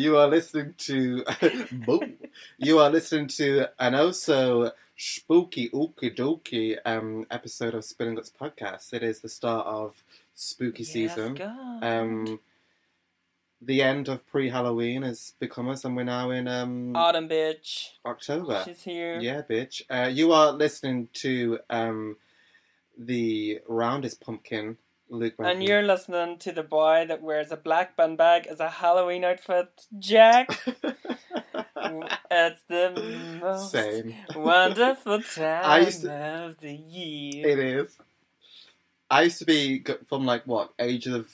you are listening to you are listening to an also spooky ooky dokie um episode of Spinning Guts podcast. It is the start of spooky season. God. Um the end of pre Halloween has become us and we're now in um Autumn bitch. October. She's here. Yeah, bitch. Uh, you are listening to um the roundest pumpkin, Luke. And you're listening to the boy that wears a black bin bag as a Halloween outfit, Jack. it's the most Same. wonderful time used of the year. It is. I used to be from like what age of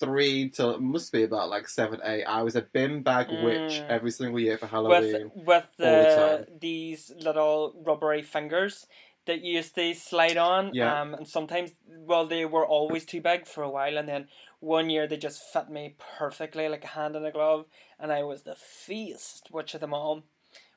three till it must be about like seven, eight. I was a bin bag witch Mm. every single year for Halloween. with all the the, these little rubbery fingers that used to slide on. Yeah. Um, and sometimes, well, they were always too big for a while, and then one year they just fit me perfectly, like a hand in a glove, and I was the feast witch of them all.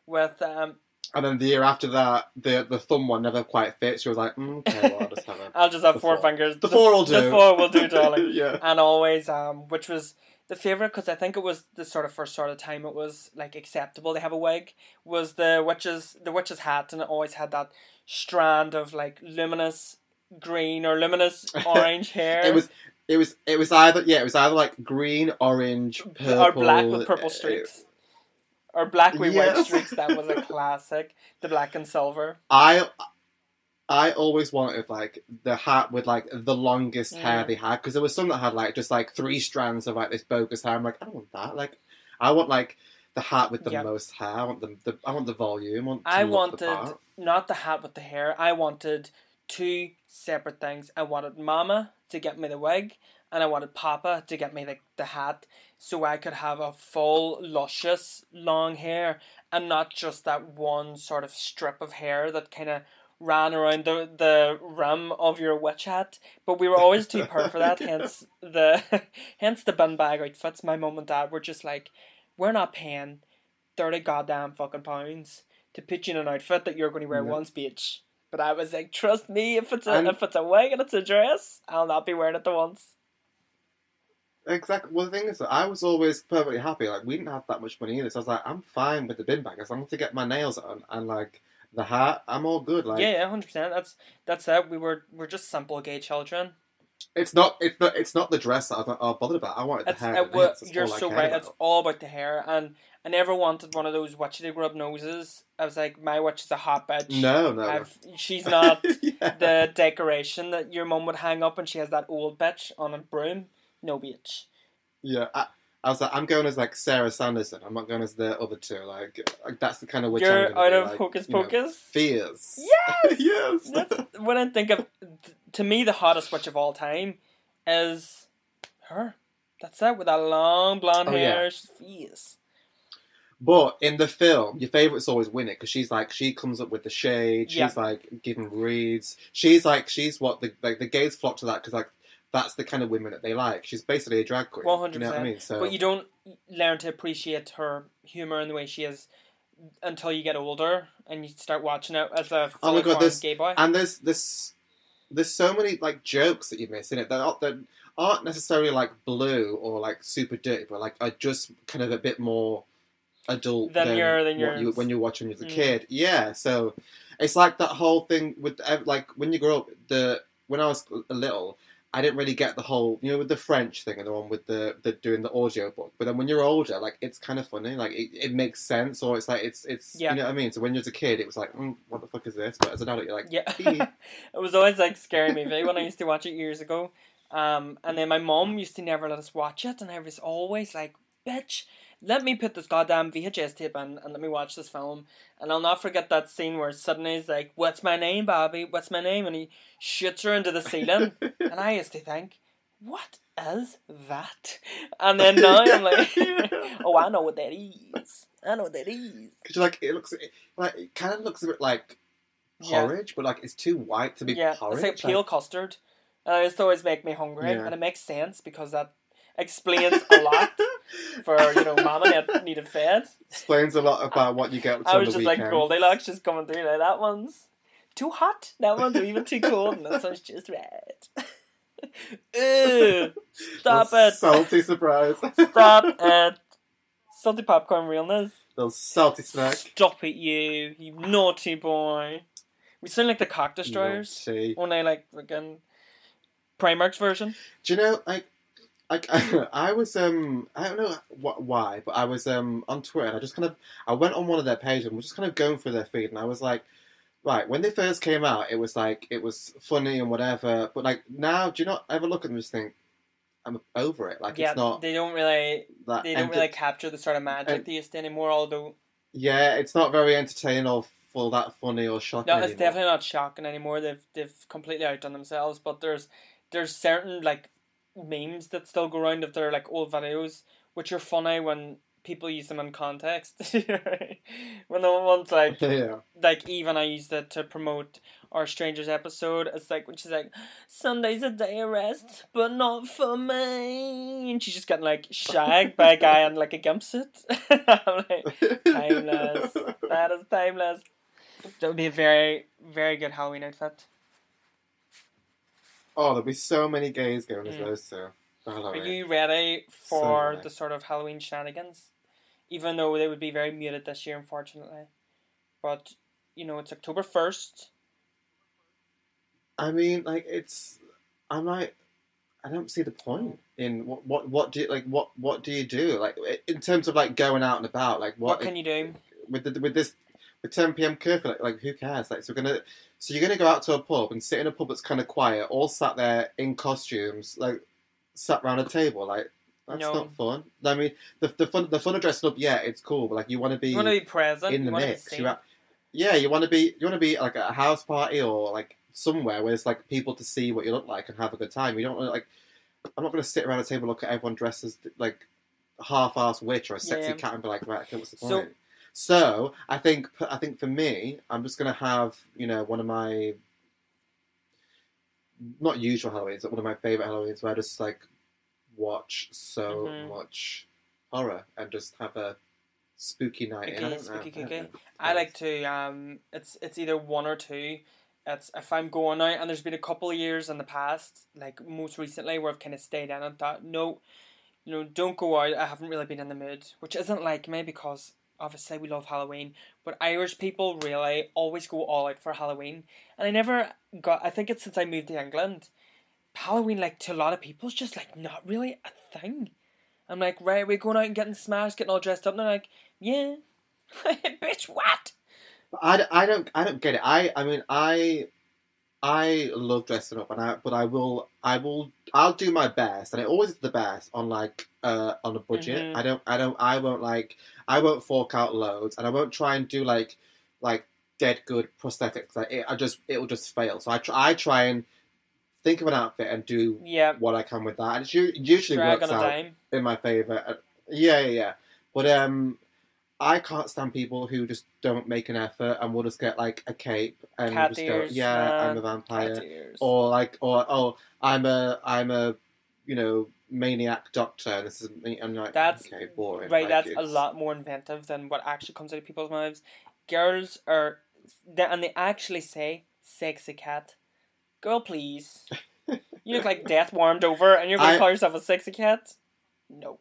With um, And then the year after that, the the thumb one never quite fit. She was like, mm, okay, well, I'll just have it. I'll just have four four. fingers. The four will do. The four will do, darling. yeah. and always um which was the favorite because I think it was the sort of first sort of time it was like acceptable to have a wig was the witch's the witch's hat and it always had that strand of like luminous green or luminous orange hair It was. It was. It was either yeah. It was either like green, orange, purple, or black with purple uh, streaks or black with Yes. white streaks that was a classic the black and silver I I always wanted like the hat with like the longest hair Mm. they had because there was some that had like just like three strands of like this bogus hair. I'm like, I don't want that. Like, I want like the hat with the Yep. most hair. I want the, the I want the volume. I, want I look the wanted not the hat with the hair. I wanted two separate things. I wanted Mama to get me the wig, and I wanted Papa to get me the, the hat, so I could have a full, luscious, long hair, and not just that one sort of strip of hair that kind of ran around the the rim of your witch hat. But we were always too poor for that. Hence the hence the bin bag outfits. My mum and dad were just like, we're not paying thirty goddamn fucking pounds to put you in an outfit that you're going to wear Yeah. once, bitch. But I was like, trust me, if it's a And- if it's a wig and it's a dress, I'll not be wearing it the once. Exactly. Well, the thing is, I was always perfectly happy. Like, we didn't have that much money either, so I was like, I'm fine with the bin bag as long as I get my nails on and like the hat. I'm all good. Like, yeah, yeah, hundred percent. That's that's it. We were we're just simple gay children. it's not it's not it's not the dress that I like, oh, bothered about. I wanted the It's, hair. it the wa- you're so right. about. It's all about the hair, and I never wanted one of those witchy grub noses. I was like, my witch is a hot bitch. No, no. I've, she's not Yeah. the decoration that your mum would hang up, and she has that old bitch on a broom. No bitch. Yeah, I, I was like, I'm going as like Sarah Sanderson. I'm not going as the other two. Like, that's the kind of witch I'm You're gonna out be, of like, Hocus you know, Pocus. Fierce. Yes! yes. That's, when I think of, to me, the hottest witch of all time is her. That's it, with that long blonde Oh, yeah. hair. She's fierce. But in the film, your favourites always win it because she's like she comes up with the shade. She's Yeah. like giving reads. She's like she's what the like the gays flock to that because like that's the kind of women that they like. She's basically a drag queen. One hundred what I percent. mean? So But you don't learn to appreciate her humor and the way she is until you get older and you start watching it as a Oh my God, gay boy. and there's this there's so many like jokes that you miss in it that aren't, that aren't necessarily like blue or like super dirty, but like are just kind of a bit more adult Than than, your- than you, when you're watching as a Mm. kid. Yeah, so it's like that whole thing with like when you grow up. The when I was a little. I didn't really get the whole, you know, with the French thing and the one with the, the doing the audio book. But then when you're older, like it's kind of funny, like it, it makes sense, or it's like it's it's Yeah. you know what I mean. So when you're a kid, it was like, mm, what the fuck is this? But as an adult, you're like, Yeah, it was always like scary movie when I used to watch it years ago. Um, and then my mom used to never let us watch it, and I was always like, "Bitch, let me put this goddamn VHS tape in and let me watch this film." And I'll not forget that scene where suddenly he's like, "What's my name, Bobby? What's my name?" And he shoots her into the ceiling, and I used to think, "What is that?" And then now I'm like, "Oh, I know what that is. I know what that is." Because like it looks it, like it kind of looks a bit like Yeah. porridge, but like it's too white to be yeah, porridge. it's like pale custard. And it used to always make me hungry, Yeah. and it makes sense because that explains a lot for you know mama that needed fed. explains a lot about what you get I was just weekend. like Goldilocks, just coming through. Like that one's too hot. That one's even too cold, and this one's just right. Ew, stop it! Salty surprise. Stop it! salty popcorn realness. Little salty snack. Stop it, you, you naughty boy. We sound like the cock destroyers. Naughty. Only like fucking Primark's version. Do you know, like, like I was um I don't know what why, but I was um on Twitter and I just kind of I went on one of their pages and was just kind of going through their feed and I was like, right when they first came out, it was like it was funny and whatever, but like now, do you not ever look at them and just think I'm over it? Like yeah, it's not they don't really they don't enter- really capture the sort of magic they used to anymore. Although yeah, it's not very entertaining or full that funny or shocking. no, it's anymore. definitely not shocking anymore. They've they've completely outdone themselves. But there's there's certain like memes that still go around if they're like old videos, which are funny when people use them in context. when the one's like yeah. like even I used it to promote our strangers episode. It's like when she's like, Sunday's a day of rest, but not for me, and she's just getting like shagged by a guy in like a gimp suit. I'm like, timeless. That is timeless. That would be a very very good Halloween outfit. Oh, there'll be so many gays going as Mm. those two. Are you ready for right. the sort of Halloween shenanigans? Even though they would be very muted this year, unfortunately. But you know, it's October first. I mean, like it's. I'm like, I don't see the point in what what what do you, like what what do you do like in terms of like going out and about like What, what, can you do? with the, with this with 10 p.m. curfew like, like who cares like so we're gonna so you're gonna go out to a pub and sit in a pub that's kind of quiet all sat there in costumes like sat around a table like that's No. not fun. I mean the the fun the fun of dressing up yeah it's cool but like you want to be You want to be present. in the mix. You ha- yeah, you want to be you want to be like at a house party or like somewhere where it's like people to see what you look like and have a good time. You don't want like. I'm not going to sit around a table and look at everyone dressed as like a half-assed witch or a sexy Yeah. cat and be like, right, what's the point? So I think I think for me, I'm just going to have you know one of my not usual Halloweens, but one of my favorite Halloweens where I just like watch so Mhm. much horror and just have a spooky night. in. I Okay, know. spooky I don't kooky. know. I like to. Um, it's it's either one or two. It's if I'm going out, and there's been a couple of years in the past, like most recently, where I've kind of stayed in and thought, no, you know, don't go out. I haven't really been in the mood, which isn't like me because obviously we love Halloween, but Irish people really always go all out for Halloween, and I never got. I think it's since I moved to England, Halloween like to a lot of people is just like not really a thing. I'm like, right, we're going out and getting smashed, getting all dressed up, and they're like, yeah, bitch, what? I, I don't I don't get it. I I mean I I love dressing up, and I but I will I will I'll do my best, and it always is the best on like uh on a budget. Mhm. I don't I don't I won't like I won't fork out loads, and I won't try and do like like dead good prosthetics. Like it, I just it will just fail. So I try I try and think of an outfit and do Yeah, what I can with that, and it usually drag works out dime. in my favor. Uh, Yeah, yeah, yeah. But um, I can't stand people who just don't make an effort and will just get like a cape and Cat just ears, go, "Yeah, nah, I'm a vampire," or like, or oh, I'm a, I'm a, you know, maniac doctor. And this is me. I'm like, That's- okay, boring. right, Like, that's a lot more inventive than what actually comes out of people's mouths. Girls are, they- and they actually say "sexy cat." Girl, please. You look like death warmed over, and you're going I- to call yourself a sexy cat? No.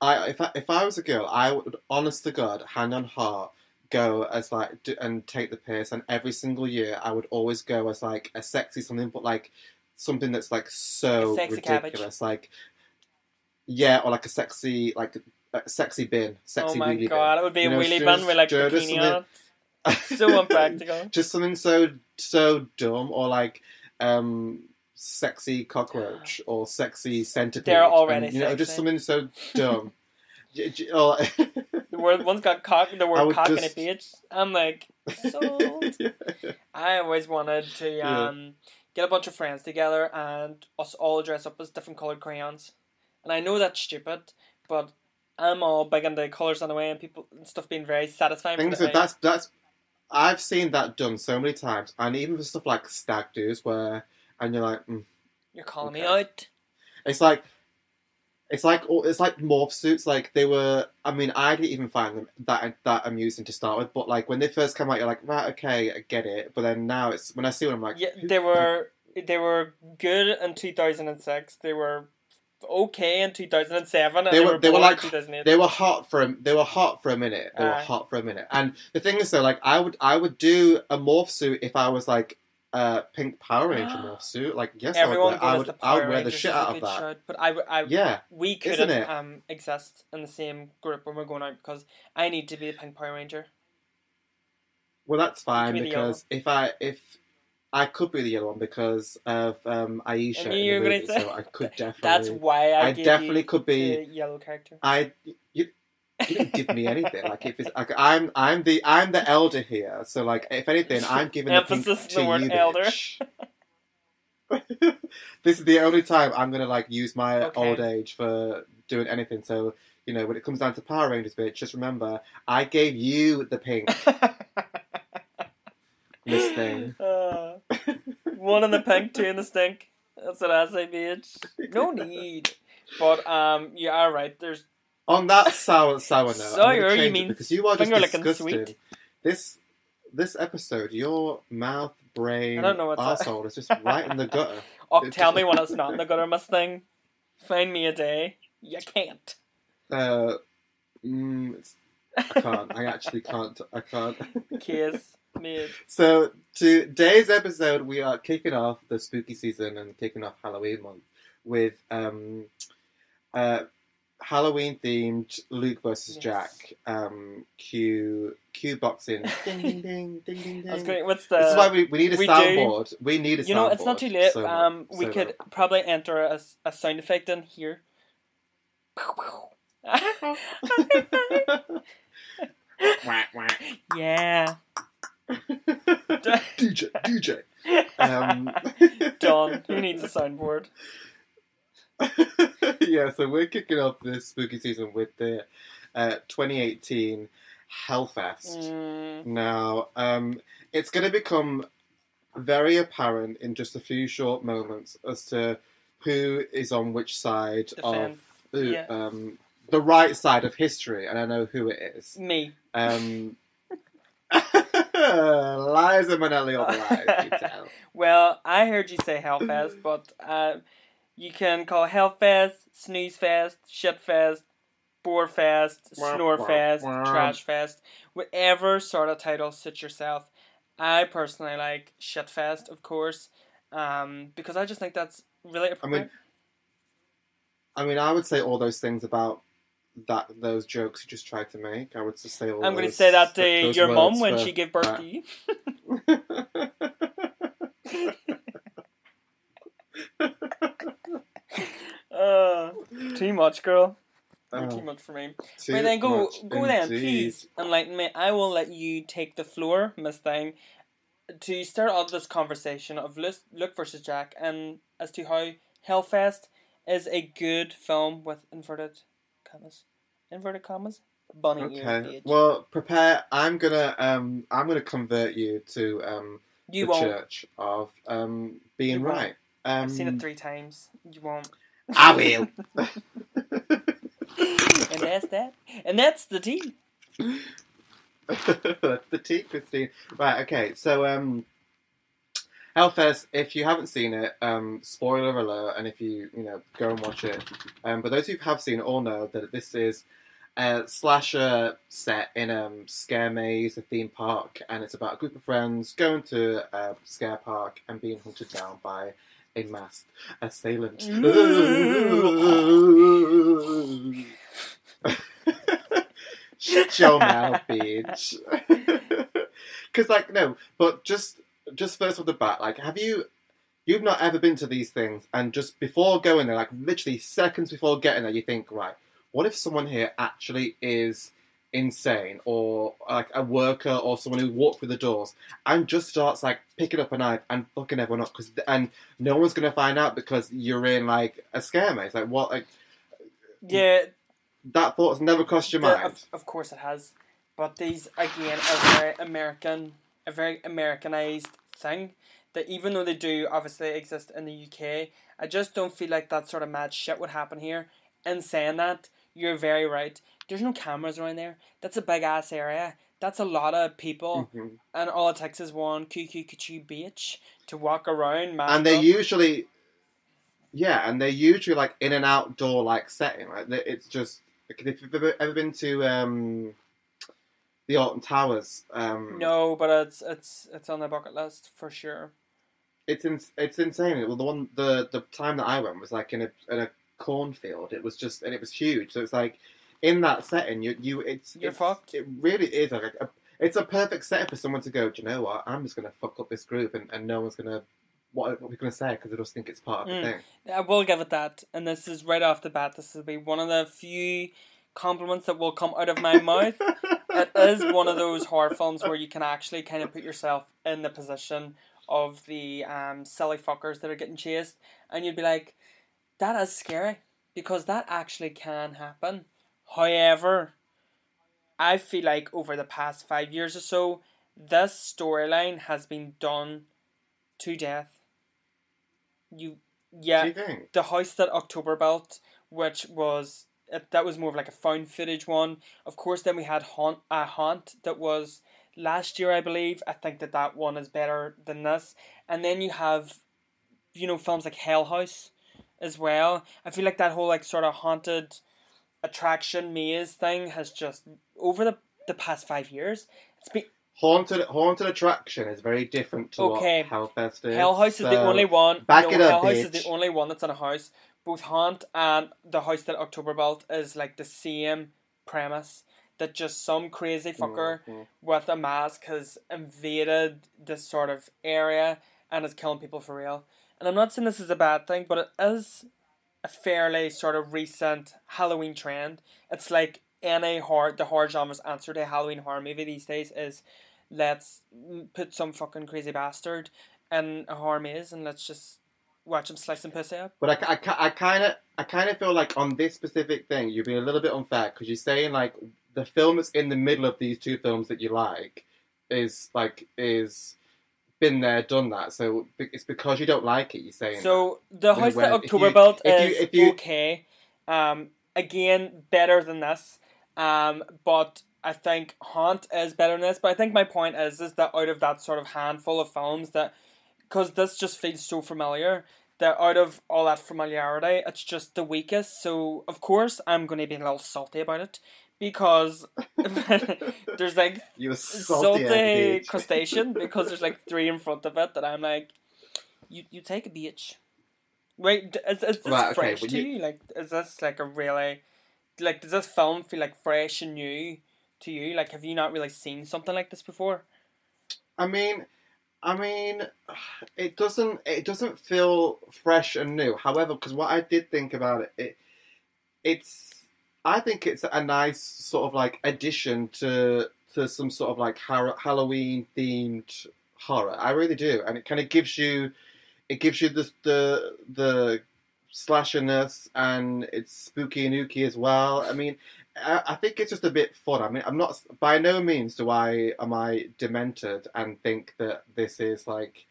I if I if I was a girl, I would, honest to God, hand on heart, go as like do, and take the piss. And every single year, I would always go as like a sexy something, but like something that's like so sexy cabbage. ridiculous, like yeah, or like a sexy like a sexy bin, sexy oh my wheelie god, it would be You a know, wheelie bin with like bikini on So unpractical. Just something so so dumb, or like um sexy cockroach or sexy centipede. They're already and, you know, just something so dumb. Or- The word one's got cock. The word cock in a just- page. I'm like, sold. I always wanted to Yeah. um, get a bunch of friends together and us all dress up as different colored crayons. And I know that's stupid, but I'm all big into colors on the way and people and stuff being very satisfying. Things that that's that's I've seen that done so many times, and even for stuff like stag do's, where and you're like, mm. You're calling me out. it's like. It's like it's like morph suits. Like they were. I mean, I didn't even find them that that amusing to start with. But like when they first come out, you're like, right, okay, I get it. But then now it's when I see one, I'm like, Yeah, they were they were good in 2006. They were okay in two thousand and seven, and They they, were- were, they were like- two thousand eight. They were hot for a, they were hot for a minute. They were hot for a minute. And the thing is, though, like I would I would do a morph suit if I was like a pink Power Ranger morph suit. Like yes, Everyone I would. the I would, I would wear the shit out of that. shout, but I, I- Yeah, we couldn't um exist in the same group when we're going out because I need to be the Pink Power Ranger. well that's fine Give me the yellow because if I if I could be the yellow one because of um, Aisha I in the movie, so I could definitely. That's why I, I definitely could be- the yellow character. I you, you didn't give me anything. Like if it's like I'm I'm the I'm the elder here. So like if anything, I'm giving the pink to the word you, elder. this is the only time I'm gonna like use my Okay. old age for doing anything. So you know when it comes down to Power Rangers, bitch, just remember I gave you the pink. This thing. Uh, one in the pink, two in the stink. That's what I say, bitch. No need. But um, you are right. There's On that sour sour note, Sour, I'm gonna you change mean it because you are just finger-licking disgusting. sweet? This this episode, your mouth, brain, I don't know what's that. arsehole is just right in the gutter. oh, tell me when it's not in the gutter, Miss Thing. Find me a day. You can't. Uh, mm, it's- I can't. I actually can't. I can't. Kiss me. so today's episode, we are kicking off the spooky season and kicking off Halloween month with um, uh, Halloween themed Luke versus Yes. Jack. Um, Q Q boxing. ding ding ding ding ding. That's great. What's the? This is why we, we need a we do- soundboard. We need a soundboard. you know, it's not too late. So much- um, we so could much. probably enter a, a sound effect in here. Wah, wah. yeah. DJ, DJ. Um, Done. Who needs a soundboard? yeah, so we're kicking off this spooky season with the uh, 2018 Hellfest. Mm, Now, um, it's going to become very apparent in just a few short moments as to who is on which side Defend. of uh, Yeah. um, the right side of history, and I know who it is. me. Um, Liza Minnelli on the tell. Well, I heard you say Hellfest, but uh, you can call Hellfest, Snooze Fest, Shit Fest, Bore Fest, Snore Fest. Trash Fest, whatever sort of title suits yourself. I personally like Shit Fest, of course, um, because I just think that's really appropriate. I mean, I would say all those things about that those jokes you just tried to make. I would just say all I'm going to say that to your mom when she gave birth that. to you. Uh, too much, girl. Oh, too much for me. Right then, go go then, please enlighten me. I will let you take the floor, Miss Thing, to start off this conversation of Luke versus Jack, and as to how Hellfest is a good film with inverted commas, inverted commas, bunny ears. Okay. Well, prepare. I'm gonna um I'm gonna convert you to um you the won't. church of um being right. Um, I've seen it three times. You won't. I will. And that's that. And that's the tea. the tea, Christine. Right, okay, so um Hellfest, if you haven't seen it, um, spoiler alert, and if you, you know, go and watch it. Um, but those who have seen it all know that this is a slasher set in um scare maze, a theme park, and it's about a group of friends going to a scare park and being hunted down by a masked assailant. Shut your mouth, bitch. Because, like, no, but just just first off the bat, like, have you you've not ever been to these things, and just before going there, like, literally seconds before getting there, you think, right, what if someone here actually is insane, or like a worker, or someone who walked through the doors, and just starts like picking up a knife and fucking everyone up, because and no one's gonna find out because you're in like a scare maze. Like, what? Like Yeah, that thought's never crossed your The- mind. Of, of course it has, but these again are very American, a very Americanized thing. That even though they do obviously exist in the UK, I just don't feel like that sort of mad shit would happen here. And saying that, you're very right. There's no cameras around there. That's a big ass area. That's a lot of people, Mhm. and all it takes is one cuckoo bitch to walk around. and they up. usually Yeah, and they're usually like in an outdoor like setting. Like it's just if you've ever, ever been to um, the Alton Towers, um, No, but it's it's it's on the bucket list for sure. it's in, it's insane. Well, the one the the time that I went was like in a in a cornfield. It was just and it was huge. So it's like in that setting, you you it's You're it's, fucked. It really is like a, it's a perfect setting for someone to go. Do you know what? I'm just gonna fuck up this group, and, and no one's gonna what what we're gonna say because they just think it's part of Mm. the thing. I will give it that, and this is right off the bat. This will be one of the few compliments that will come out of my mouth. It is one of those horror films where you can actually kind of put yourself in the position of the um, silly fuckers that are getting chased, and you'd be like, "That is scary," because that actually can happen. However, I feel like over the past five years or so, this storyline has been done to death. You, yeah, you the house that October built, which was that was more of like a found footage one. Of course, then we had haunt a haunt that was last year, I believe. I think that that one is better than this. And then you have, you know, films like Hell House, as well. I feel like that whole like sort of haunted attraction maze thing has just over the the past five years. It's been Haunted haunted attraction is very different to Okay. what Hellfest is. Hell House is the only one. back no, it up, Hell House is the only one that's in a house. Both Haunt and the house that October built is like the same premise. That just some crazy fucker Mhm. with a mask has invaded this sort of area and is killing people for real. And I'm not saying this is a bad thing, but it is a fairly sort of recent Halloween trend. It's like any horror, the horror genre's answer to a Halloween horror movie these days is let's put some fucking crazy bastard in a horror maze and let's just watch him slice and pussy up. But I, I, I kind of I kind of feel like on this specific thing you're being a little bit unfair because you're saying like the film that's in the middle of these two films that you like is like is been there done that so it's because you don't like it you're saying So the house that October built is if you- okay. Um, again, better than this. Um, but I think Haunt is better than this. But I think my point is is that out of that sort of handful of films that, because this just feels so familiar, that out of all that familiarity, it's just the weakest. So of course I'm going to be a little salty about it because there's like you salty, crustacean because there's like three in front of it that I'm like, you you take a beach. Wait, is, is this Right, okay, fresh well, to you- you? Like, is this like a really, like, does this film feel like fresh and new to you? Like, have you not really seen something like this before? I mean, I mean, it doesn't it doesn't feel fresh and new. However, because what I did think about it, it it's I think it's a nice sort of like addition to to some sort of like har- Halloween themed horror. I really do, and it kind of gives you it gives you the the the slasherness and it's spooky and ooky as well. I mean, I, I think it's just a bit fun. I mean, I'm not by no means do I am I demented and think that this is like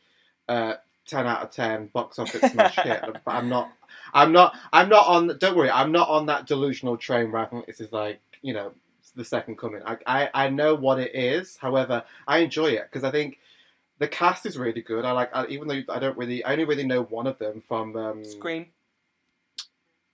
uh, ten out of ten box office smash hit. But I'm not. I'm not. I'm not on. Don't worry. I'm not on that delusional train where I think this is like you know the second coming. I I, I know what it is. However, I enjoy it because I think. The cast is really good. I like, I, even though I don't really, I only really know one of them from um, Scream.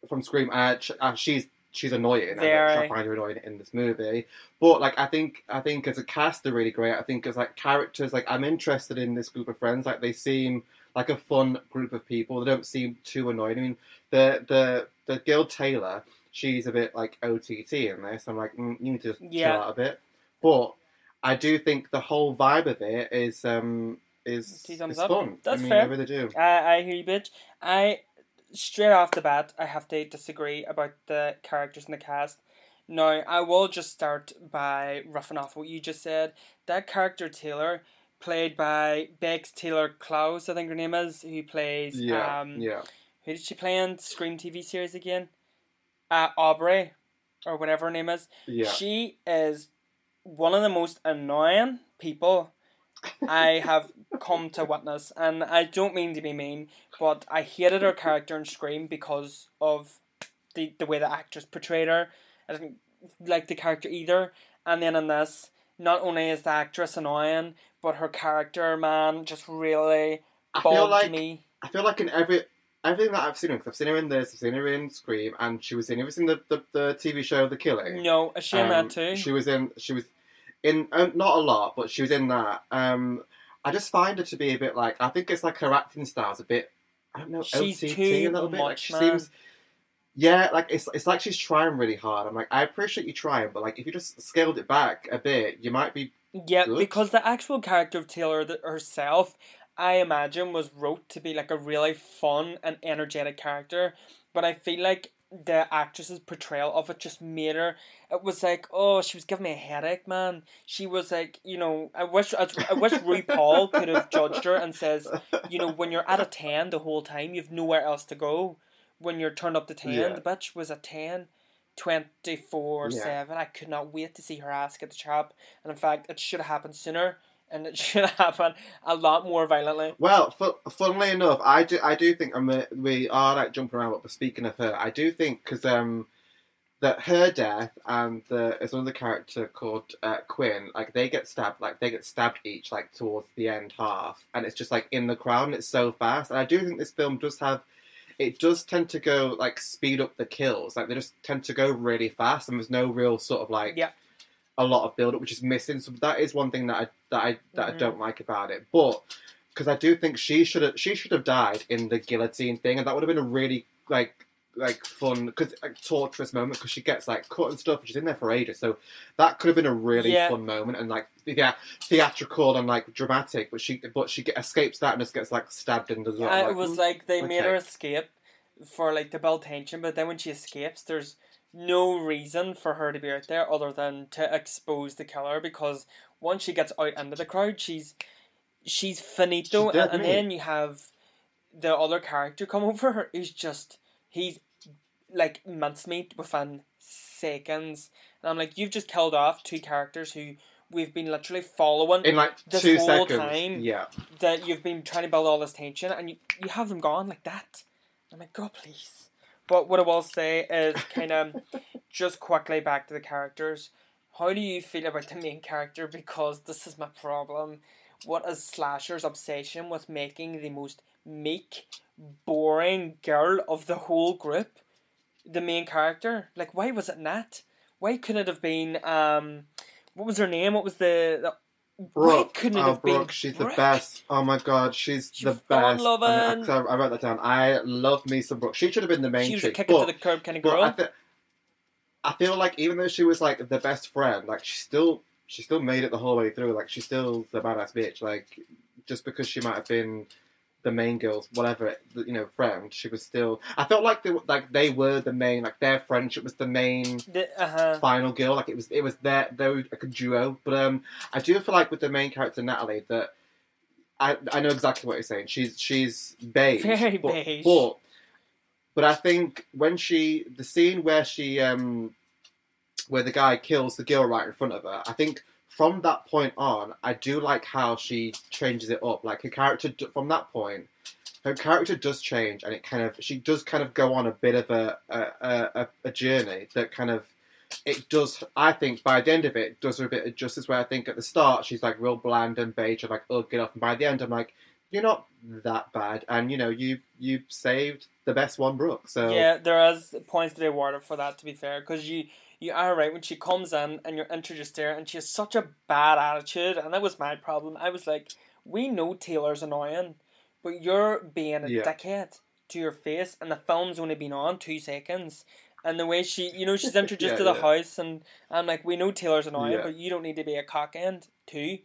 from Scream. Uh, sh- uh, she's she's annoying. I, I find her annoying in this movie. But like, I think I think as a cast they're really great. I think as like characters, like I'm interested in this group of friends. Like they seem like a fun group of people. They don't seem too annoyed. I mean, the the the girl Taylor, she's a bit like OTT in this. I'm like, mm, you need to just Yeah. chill out a bit. But I do think the whole vibe of it is um is, is up. fun. That's I mean, fair. I really do. I, I hear you, bitch. I straight off the bat, I have to disagree about the characters in the cast. Now, I will just start by roughing off what you just said. That character Taylor, played by Bex Taylor Klaus, I think her name is, who plays Yeah, um, yeah. who did she play in Scream TV series again? Uh, Aubrey, or whatever her name is. Yeah. She is one of the most annoying people I have come to witness, and I don't mean to be mean, but I hated her character in Scream because of the the way the actress portrayed her. I didn't like the character either. And then in this, not only is the actress annoying, but her character, man, just really I feel like me. I feel like in every everything that I've seen her, because I've seen her in this, I've seen her in Scream, and she was in. Have you seen the, the, the TV show The Killing? No, is she in Um, that too? She was in. She was in. Uh, not a lot, but she was in that. Um, I just find her to be a bit like. I think it's like her acting style's a bit. I don't know. She's OTT too a little bit. Like much, she man. seems. Yeah, like it's it's like she's trying really hard. I'm like, I appreciate you trying, but like if you just scaled it back a bit, you might be. Yeah, good. because the actual character of Taylor th- herself, I imagine, was wrote to be like a really fun and energetic character. But I feel like the actress's portrayal of it just made her. It was like, oh, she was giving me a headache, man. She was like, you know, I wish I, I wish RuPaul could have judged her and says, you know, when you're at a ten the whole time, you've nowhere else to go. When you're turned up to ten, Yeah. the bitch was a 10, 24 Yeah. 7. I could not wait to see her ass get the chop. And in fact, it should have happened sooner. And it should have happened a lot more violently. Well, fu- funnily enough, I do I do think I'm a, we are like jumping around, but speaking of her, I do think because um that her death and the there's another character called uh, Quinn, like they get stabbed, like they get stabbed each like towards the end half, and it's just like in the crowd, and it's so fast. And I do think this film does have. It does tend to go like speed up the kills, like they just tend to go really fast, and there's no real sort of like Yeah. a lot of build up, which is missing. So that is one thing that I that I that Mhm. I don't like about it. But because I do think she should have she should have died in the guillotine thing, and that would have been a really like like fun because like torturous moment because she gets like cut and stuff, and she's in there for ages. So that could have been a really Yeah. fun moment and like yeah theatrical and like dramatic. But she but she get, escapes that and just gets like stabbed in the gut. Like, it was like they made her escape for like to build tension, but then when she escapes, there's no reason for her to be out there other than to expose the killer because once she gets out into the crowd, she's she's finito, She's dead, and, and then you have the other character come over her who's just he's like mincemeat within seconds, and I'm like, you've just killed off two characters who we've been literally following in like this two whole seconds. time- Yeah, that you've been trying to build all this tension and you, you have them gone like that. I'm like, God, please. But what I will say is kind of just quickly back to the characters. How do you feel about the main character? Because this is my problem. What is Slasher's obsession with making the most meek, boring girl of the whole group the main character? Like, why was it Nat? Why couldn't it have been, um, what was her name? What was the, the Why Brooke. couldn't it oh, have been Brooke, she's Brooke? the best. Oh my god, she's She's the best. I, I, I wrote that down. I love me some Brooke. She should have been the main she was a kick but, to the curb kind of girl? I, I feel like even though she was like the best friend, like she still she still made it the whole way through. Like she's still the badass bitch. Like just because she might have been the main girl's whatever you know friend, she was still. I felt like they were, like they were the main. Like their friendship was the main The- uh-huh. final girl. Like it was, it was their, they were like a duo. But um, I do feel like with the main character Natalie that I I know exactly what you're saying. She's she's beige, Very but, beige. But but I think when she the scene where she um where the guy kills the girl right in front of her, I think. From that point on, I do like how she changes it up. Like her character, from that point, her character does change, and it kind of she does kind of go on a bit of a a, a, a- journey that kind of it does. I think by the end of it, does her a bit of justice. Where I think at the start she's like real bland and beige, and like oh get off, and by the end I'm like you're not that bad, and you know you you saved the best one, Brooke. So Yeah, there is points to be awarded for that. To be fair, because you you are right when she comes in and you're introduced to her, and she has such a bad attitude, and that was my problem. I was like, we know Taylor's annoying, but you're being a Yeah. dickhead to your face, and the film's only been on two seconds. And the way she, you know, she's introduced Yeah, to the yeah. house, and I'm like, we know Taylor's annoying, but you don't need to be a cock end too.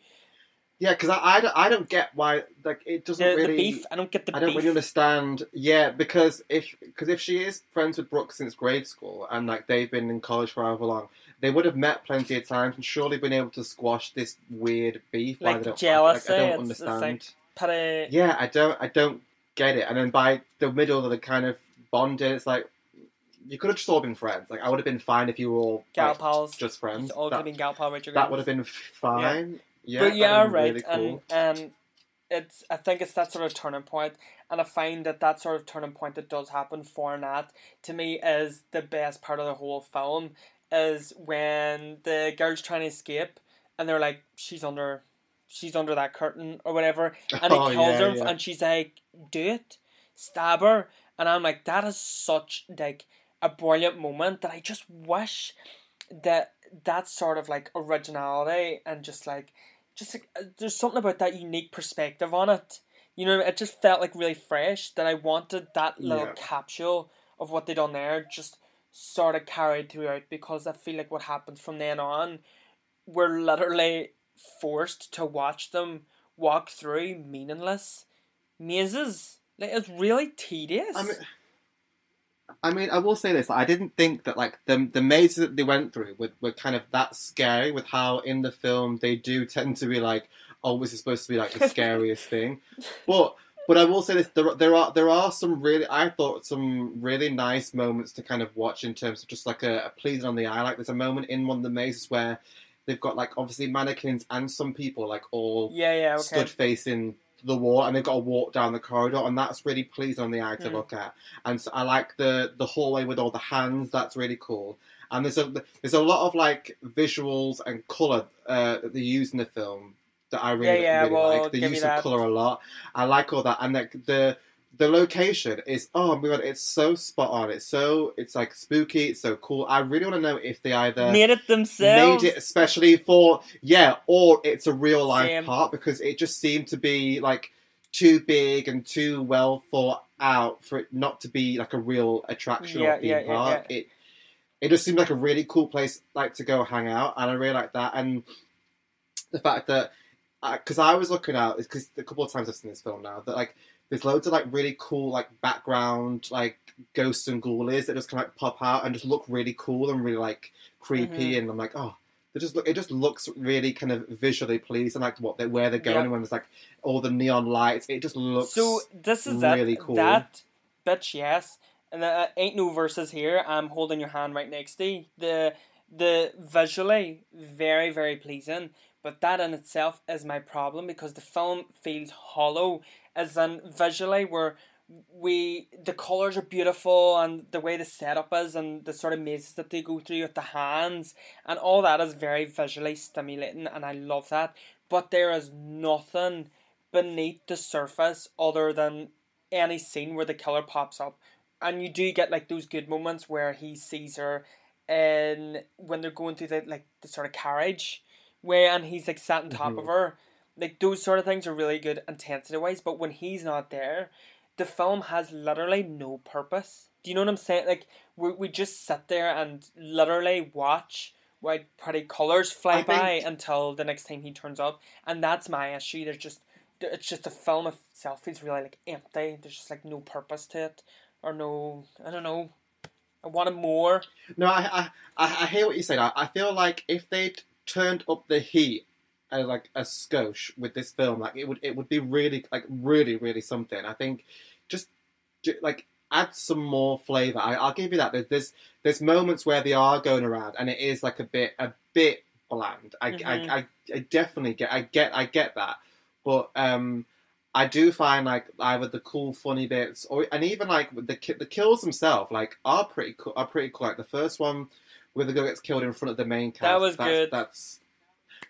Yeah, because I, I, don't, I don't get why like it doesn't The, really the beef, I don't get the I don't beef. really understand. Yeah, because if because if she is friends with Brooke since grade school and like they've been in college for however long, they would have met plenty of times and surely been able to squash this weird beef. why Like they don't, jealousy, I, I don't it's- it's understand. like- yeah, I don't. I don't get it. And then by the middle of the kind of bonding, it's like you could have just all been friends. Like I would have been fine if you were all gal like, pals. just friends. All That, gonna be gal pal that would have been fine. Yeah, but yeah, right, really cool. and and it's I think it's that sort of turning point, and I find that that sort of turning point that does happen for Nat to me is the best part of the whole film is when the girl's trying to escape and they're like she's under she's under that curtain or whatever and he Oh, kills yeah, her yeah. and she's like do it stab her and I'm like, that is such like a brilliant moment that I just wish that that sort of like originality and just like just like, uh, there's something about that unique perspective on it. You know, it just felt like really fresh that I wanted that little Yeah. capsule of what they done there just sort of carried throughout because I feel like what happened from then on, we're literally forced to watch them walk through meaningless mazes. Like it's really tedious. I mean, I mean, I will say this: I didn't think that like the the mazes that they went through were, were kind of that scary. With how in the film they do tend to be like, "Oh, this is supposed to be like the scariest thing," but but I will say this: there there are there are some really I thought some really nice moments to kind of watch in terms of just like a, a pleasing on the eye. Like there's a moment in one of the mazes where they've got like obviously mannequins and some people like all yeah, yeah, okay. stood facing the wall and they've got to walk down the corridor and that's really pleasing on the eye to Mm. look at and so I like the the hallway with all the hands that's really cool. And there's a there's a lot of like visuals and color uh, that they use in the film that I really, Yeah, yeah, really well, like the use of color a lot. I like all that and like the the location is oh my god it's so spot on it's so it's like spooky it's so cool I really want to know if they either made it themselves. made it especially for yeah, or it's a real life Same. part because it just seemed to be like too big and too well thought out for it not to be like a real attraction Yeah, or theme yeah, yeah, park. It it just seemed like a really cool place like to go hang out, and I really like that. And the fact that uh, because I was looking out because a couple of times I've seen this film now that like there's loads of like really cool like background like ghosts and ghoulies that just kind of like pop out and just look really cool and really like creepy Mm-hmm. and I'm like oh they just look it just looks really kind of visually pleasing like what they where they're going Yeah. when it's like all the neon lights it just looks So this is really that cool. that bitch yes, and uh, ain't no verses here. I'm holding your hand right next to you. The the visually very very pleasing, but that in itself is my problem because the film feels hollow. As in visually, where we the colors are beautiful and the way the setup is and the sort of mazes that they go through with the hands and all that is very visually stimulating and I love that. But there is nothing beneath the surface other than any scene where the killer pops up. And you do get like those good moments where he sees her and when they're going through the like the sort of carriage where and he's like sat on top mm-hmm. of her. Like those sort of things are really good intensity wise, but when he's not there, the film has literally no purpose. Do you know what I'm saying? Like we we just sit there and literally watch white pretty colours fly I by think- until the next time he turns up, and that's my issue. There's just it's just the film itself is really like empty. There's just like no purpose to it, or no I don't know. I wanted more. No, I, I, I I hear what you're saying. I, I feel like if they'd turned up the heat, uh, like a skosh with this film, like it would, it would be really, like really, really something. I think just, ju- like add some more flavor. I, I'll give you that. There's, there's moments where they are going around, and it is like a bit, a bit bland. I, Mhm. I, I, I definitely get, I get, I get that, but um. I do find like either the cool, funny bits, or and even like the ki- the kills themselves, like are pretty cool. Are pretty cool. Like the first one where the girl gets killed in front of the main cast. That was that's, good. That's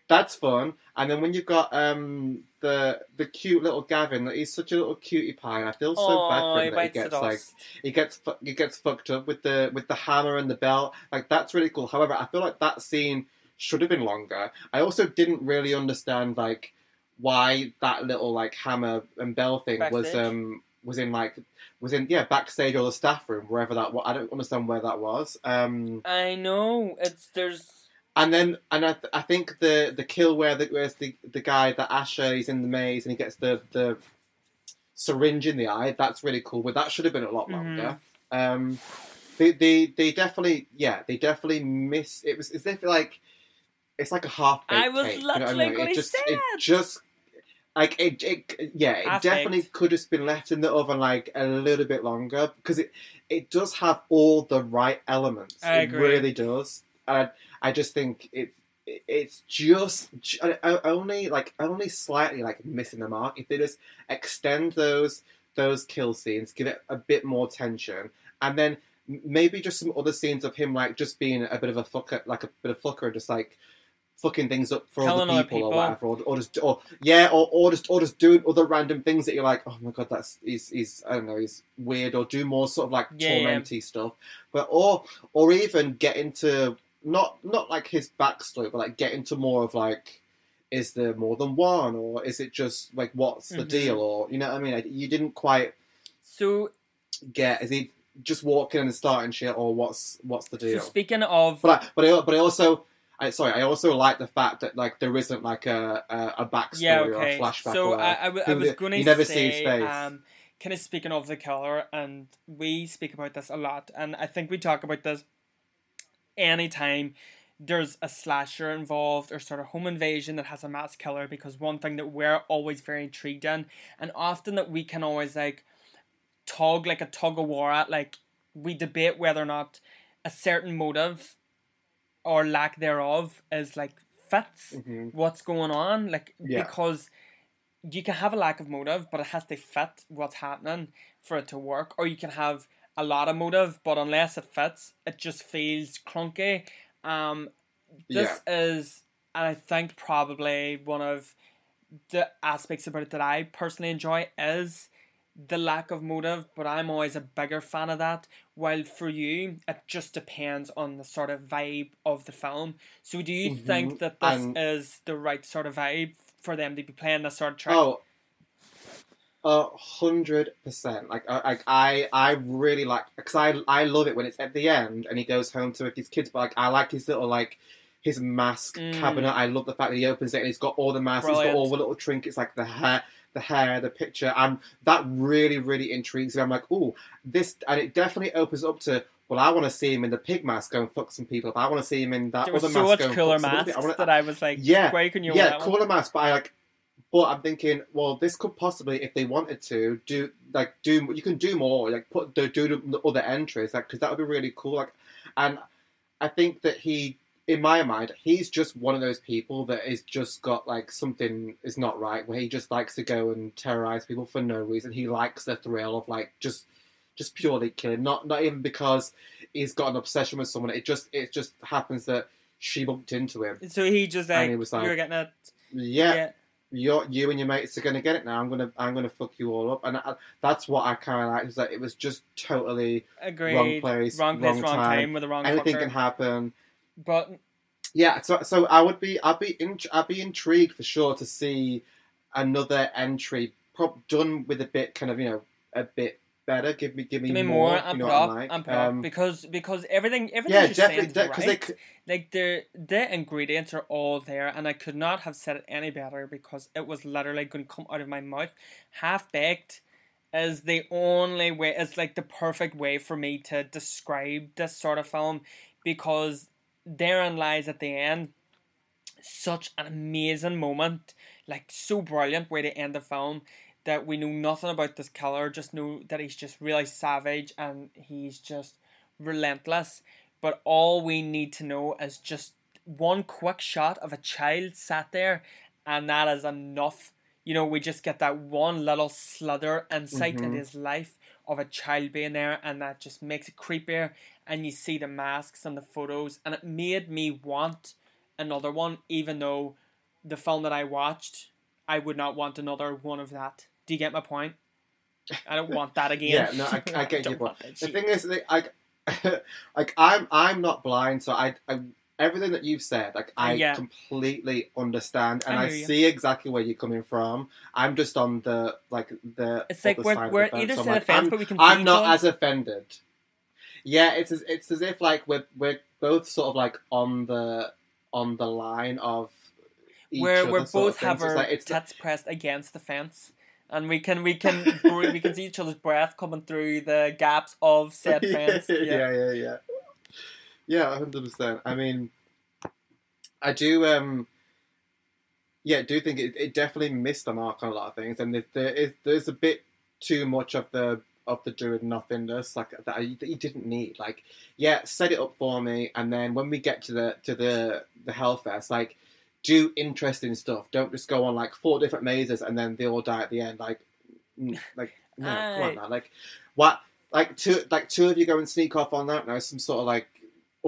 that's fun. And then when you've got um the the cute little Gavin, that he's such a little cutie pie. And I feel so bad for him that he gets like he gets fu- he gets fucked up with the with the hammer and the belt. Like that's really cool. However, I feel like that scene should have been longer. I also didn't really understand like why that little like hammer and bell thing was um was in like was in yeah backstage or the staff room wherever that was. I don't understand where that was. Um I know it's there's and then and I, th- I think the the kill where the where's the the guy that Asher he's in the maze and he gets the the syringe in the eye. That's really cool. But that should have been a lot Mhm. longer. Um, they, they they definitely yeah they definitely miss it was as if like it's like a half. I was cake, you know literally mean? it just say it it. just like it, it yeah it definitely could have been left in the oven like a little bit longer because it it does have all the right elements. I it agree. really does. And I just think it it's just uh, only like only slightly like missing the mark. If they just extend those those kill scenes, give it a bit more tension, and then maybe just some other scenes of him like just being a bit of a fucker, like a bit of fucker, just like fucking things up for Killing other people, people. or whatever, or, or just or yeah, or, or just or just doing other random things that you're like, oh my god, that's he's he's I don't know, he's weird, or do more sort of like Yeah, yeah. tormenty stuff, but or or even get into not not like his backstory, but like get into more of like. Is there more than one, or is it just like what's the Mhm. deal, or you know what I mean? Like, you didn't quite So, get. Is he just walking and starting shit, or what's what's the so deal? speaking of But I, but I, but I also, I sorry, I also like the fact that like there isn't like a a, a backstory yeah, or a flashback. So or I, I, I was going to you never say, face. um, kind of speaking of the killer, and we speak about this a lot, and I think we talk about this anytime there's a slasher involved or sort of home invasion that has a mass killer because one thing that we're always very intrigued in and often that we can always like tug like a tug of war at like we debate whether or not a certain motive or lack thereof is like fits Mhm. what's going on like Yeah. because you can have a lack of motive but it has to fit what's happening for it to work or you can have a lot of motive but unless it fits it just feels clunky. Um this is and i think probably one of the aspects about it that i personally enjoy is the lack of motive but i'm always a bigger fan of that. While for you it just depends on the sort of vibe of the film. So do you Mhm, think that this and- is the right sort of vibe for them to be playing this sort of track Oh, a hundred percent. Like, I, like I, I really like because I, I love it when it's at the end and he goes home to with his kids. But like, I like his little like his mask Mm. cabinet. I love the fact that he opens it and he's got all the masks. He's got all the little trinkets, like the hair, the hair, the picture, and that really, really intrigues me. I'm like, oh, this, and it definitely opens up to. Well, I want to see him in the pig mask go and fuck some people up. I want to see him in that there was other so mask much cooler fuck some other masks people. I wanna- that I was like, Yeah, where can you yeah, cooler mask, but I like. But I'm thinking, well, this could possibly, if they wanted to, do like do you can do more, like put do, do the other entries, like because that would be really cool. Like, and I think that he, in my mind, he's just one of those people that is just got like something is not right, where he just likes to go and terrorize people for no reason. He likes the thrill of like just, just purely killing, not not even because he's got an obsession with someone. It just it just happens that she bumped into him. so he just like, And he was like, you're getting it Yeah, yeah. You're, you and your mates are going to get it now. I'm gonna I'm gonna fuck you all up, and I, that's what I kind of like. Is that it was just totally Agreed. wrong place, wrong place, wrong wrong time. time with the wrong anything fucker. can happen. But Yeah, so so I would be I'd be in, I'd be intrigued for sure to see another entry done with a bit kind of you know a bit better. Give me give me, give me more. more, you and know put what up, I'm like. and Um, because because everything everything yeah, definitely is because right. they. like the the ingredients are all there and i could not have said it any better because it was literally going to come out of my mouth half baked is the only way is like the perfect way for me to describe this sort of film because therein lies at the end such an amazing moment like so brilliant way to end the film that we know nothing about this killer just know that he's just really savage and he's just relentless but all we need to know is just one quick shot of a child sat there, and that is enough. You know, we just get that one little slither insight Mhm. in his life of a child being there, and that just makes it creepier. And you see the masks and the photos, and it made me want another one, even though the film that I watched, I would not want another one of that. Do you get my point? I don't want that again. Yeah, no, I, I get your point. The thing is, like, I, like I'm I'm not blind, so I, I everything that you've said, like I Yeah. completely understand, and I I, see exactly where you're coming from. I'm just on the like the. It's like we're, we're the either so side of like, the fence, I'm, but we can I'm not as offended. Yeah, it's as, it's as if like we're we're both sort of like on the on the line of. Each where other we're both have things. It's our like, it's tits pressed against the fence, and we can we can we can see each other's breath coming through the gaps of said fence. yeah, Yeah. yeah, yeah, yeah, hundred percent. I mean, I do. um Yeah, do think it, it definitely missed the mark on a lot of things, and there, there is there's a bit too much of the of the doing nothingness like that, I, that you didn't need. Like, yeah, set it up for me, and then when we get to the to the the Hellfest, like. Do interesting stuff. Don't just go on like four different mazes and then they all die at the end. Like, like no, come on now. Like, what? Like two, like two of you go and sneak off on that. Now some sort of like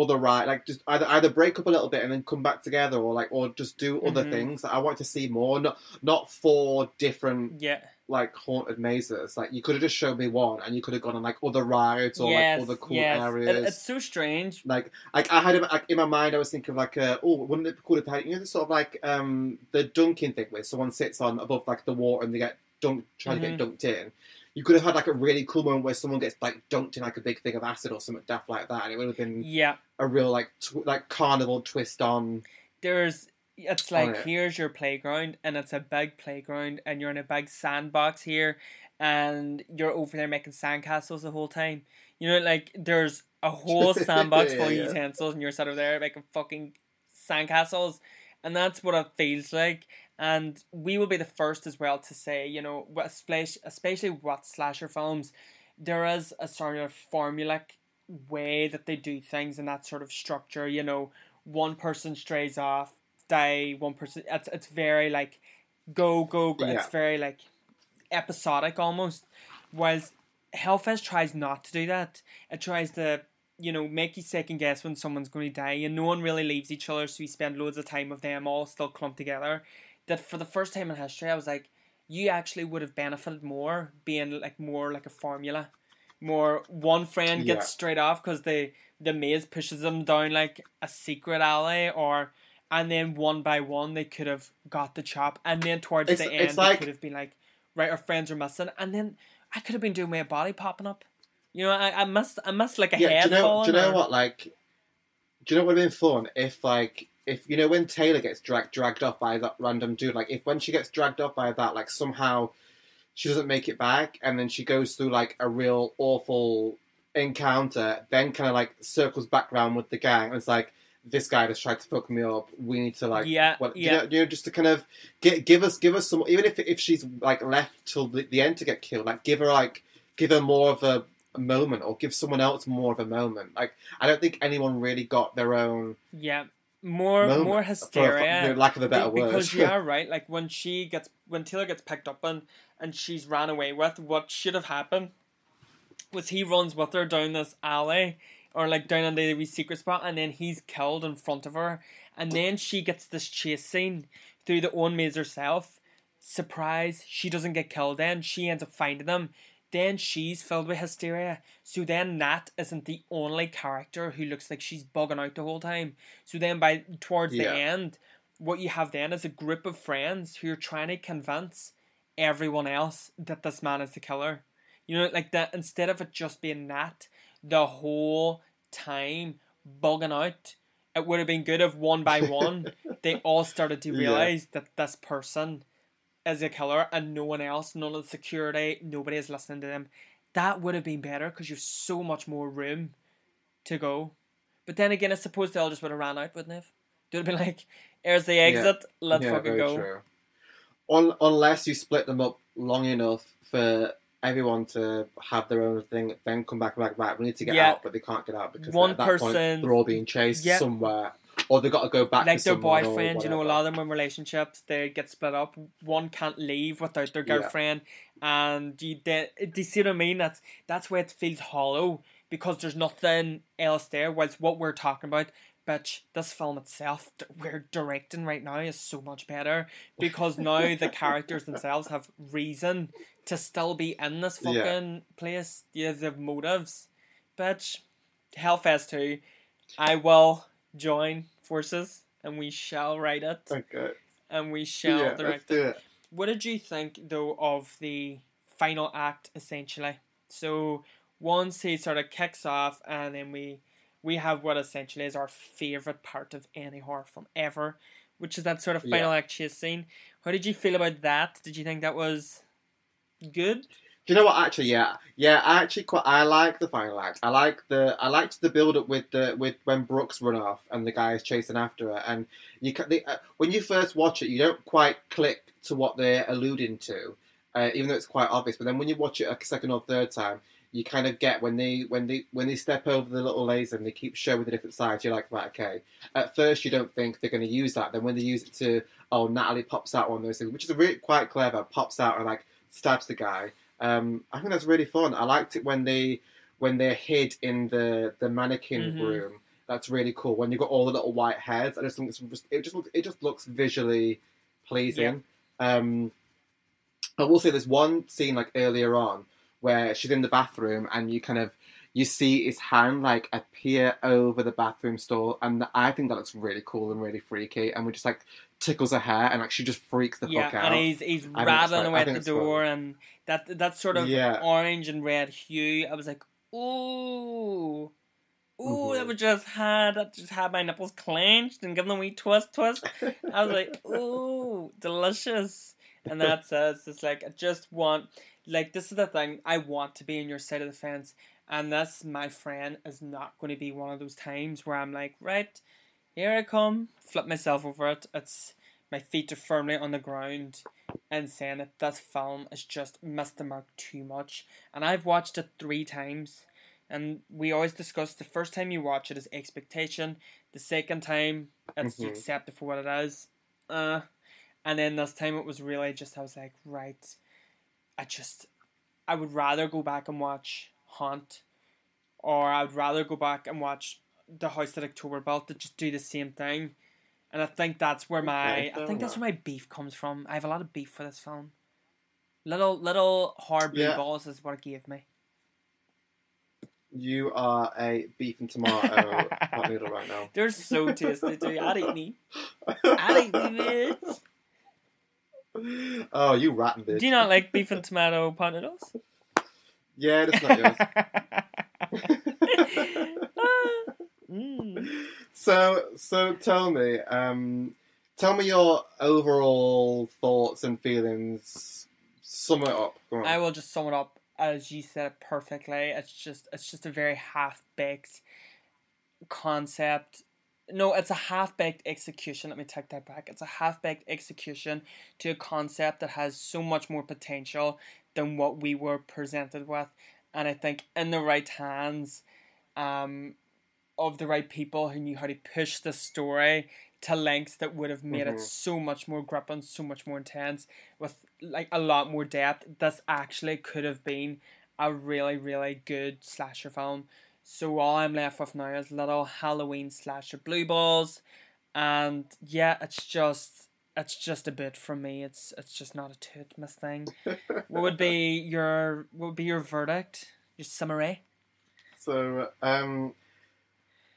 other right, like just either either break up a little bit and then come back together, or like or just do other Mhm. things. I want to see more, not not four different Yeah. Like haunted mazes. Like you could have just showed me one, and you could have gone on like other rides or yes. like other cool yes. It- areas. it's so strange. like like I had in- like in my mind I was thinking of like uh, oh wouldn't it be cool if they had you know the sort of like um the dunking thing where someone sits on above like the water and they get dunked trying to get dunked in. You could have had like a really cool moment where someone gets like dunked in like a big thing of acid or something daft like that, and it would have been Yeah. a real like tw- like carnival twist on. there's it's on like it. here's your playground and it's a big playground and you're in a big sandbox here and you're over there making sandcastles the whole time. You know, like there's a whole sandbox full of Yeah. utensils and you're sat over there making fucking sandcastles and that's what it feels like. And we will be the first as well to say, you know, what- especially especially with slasher films, there is a sort of formulaic way that they do things and that sort of structure. You know, one person strays off, die. One person. It's it's very like go go. go. Yeah. It's very like episodic almost. Whilst Hellfest tries not to do that. It tries to you know make you second guess when someone's going to die, and no one really leaves each other, so you spend loads of time with them all still clumped together. That for the first time in history, I was like, you actually would have benefited more being like more like a formula. More one friend gets Yeah. straight off because the the maze pushes them down like a secret alley, or and then one by one they could have got the chop, and then towards It's- the end like- they could have been like, right, our friends are missing, and then I could have been doing my body popping up. You know, I, I missed I missed like a Yeah, head do you know? Do you know or- what? Like, do you know what would have been fun if like if you know when Taylor gets dragged dragged off by that random dude? Like, if when she gets dragged off by that, like somehow she doesn't make it back, and then she goes through like a real awful encounter, then kind of like circles back around with the gang. And it's like this guy just tried to fuck me up. We need to like Yeah, yeah. You, know, you know, just to kind of get, give us give us some even if if she's like left till the, the end to get killed, like give her like give her more of a, a moment or give someone else more of a moment. Like I don't think anyone really got their own Yeah, more more hysteria. for you know, lack of a better Be- word. because you are right. Like when she gets when Taylor gets picked up and and she's ran away with, what should have happened was he runs with her down this alley or like down into the wee secret spot, and then he's killed in front of her, and then she gets this chase scene through the own maze herself. Surprise! She doesn't get killed. Then she ends up finding them. Then she's filled with hysteria. So then Nat isn't the only character who looks like she's bugging out the whole time. So then by towards Yeah. the end, what you have then is a group of friends who are trying to convince everyone else that this man is the killer. You know, like that instead of it just being Nat the whole time bugging out, it would have been good if one by one they all started to Yeah. realize that this person is a killer and no one else, none of the security, nobody is listening to them. That would have been better because you've so much more room to go. But then again, I suppose they all just would have ran out, wouldn't they? have? They would have been like, "Here's the exit. Let's yeah, fucking go." true. Unless you split them up long enough for everyone to have their own thing, then come back, back, back. We need to get Yeah. out, but they can't get out because One person- point they're all being chased Yeah. somewhere, or they've got to go back like to their boyfriend, you know, a lot of them in relationships, they get split up. One can't leave without their Yeah. girlfriend, and you do you see what I mean? That's that's why it feels hollow because there's nothing else there. Whilst what we're talking about, bitch, this film itself that we're directing right now is so much better because now the characters themselves have reason to still be in this Yeah. fucking place. Yeah, they have motives, bitch. Hellfest two, I will join forces and we shall write it Okay. and we shall Yeah, let's direct do it. it. What did you think though of the final act essentially? So once he sort of kicks off and then we we have what essentially is our favourite part of any horror film ever, which is that sort of final act chase scene. How did you feel about that? Did you think that was good? Do you know what? Actually, yeah, yeah. I actually quite. I like the final act. I like the. I liked the build up with the with when Brooke's run off and the guy is chasing after her. And you ca- they, uh, when you first watch it, you don't quite click to what they're alluding to, uh, even though it's quite obvious. But then when you watch it a second or third time, you kind of get when they when they when they step over the little laser and they keep showing the different sides. You're like, right, okay. At first, you don't think they're going to use that. Then when they use it to, oh, Natalie pops out one of those things, which is really quite clever. Pops out and like stabs the guy. Um, I think that's really fun. I liked it when they when they're hid in the the mannequin Mhm. room. that's really cool. When you've got all the little white heads, I just think it just looks it just looks visually pleasing. Um, I will say there's one scene like earlier on where she's in the bathroom and you kind of you see his hand like appear over the bathroom stall, and I think that looks really cool and really freaky. And we just like tickles her hair, and like she just freaks the yeah, fuck out. and he's he's I rattling away at the door, and that that sort of Yeah. orange and red hue. I was like, ooh, ooh, that Mhm. would just had that just had my nipples clenched and give them a wee twist, twist. I was like, ooh, delicious. And that's it. It's just like I just want, like this is the thing. I want to be in your side of the fence, and this, my friend, is not going to be one of those times where I'm like, right, here I come, flip myself over it. It's my feet are firmly on the ground, and saying that this film has just missed the mark too much. And I've watched it three times, and we always discuss the first time you watch it is expectation. The second time, it's you Mhm. accept it for what it is. Uh, and then this time it was really just I was like, right, I just I would rather go back and watch Haunt, or I would rather go back and watch The House That October Built to just do the same thing. And I think that's where my I think that's where my beef comes from. I have a lot of beef for this film. Little little hard blue Yeah. balls is what it gave me. You are a beef and tomato pot noodle right now. They're so tasty too. I'd eat me. I'd eat me, bitch. oh, you rotten bitch. Do you not like beef and tomato pot noodles? Yeah, that's not yours. Mm. So, so tell me, um, tell me your overall thoughts and feelings. Sum it up. I will just sum it up as you said it perfectly. It's just it's just a very half baked concept. No, it's a half baked execution. Let me take that back. It's a half baked execution to a concept that has so much more potential than what we were presented with. And I think in the right hands, um, of the right people who knew how to push the story to lengths that would have made Mhm. it so much more gripping, so much more intense, with like a lot more depth. This actually could have been a really, really good slasher film. So all I'm left with now is little Halloween slasher blue balls, and yeah, it's just it's just a bit for me. It's it's just not a toot miss thing. what would be your what would be your verdict? Your summary? So, um,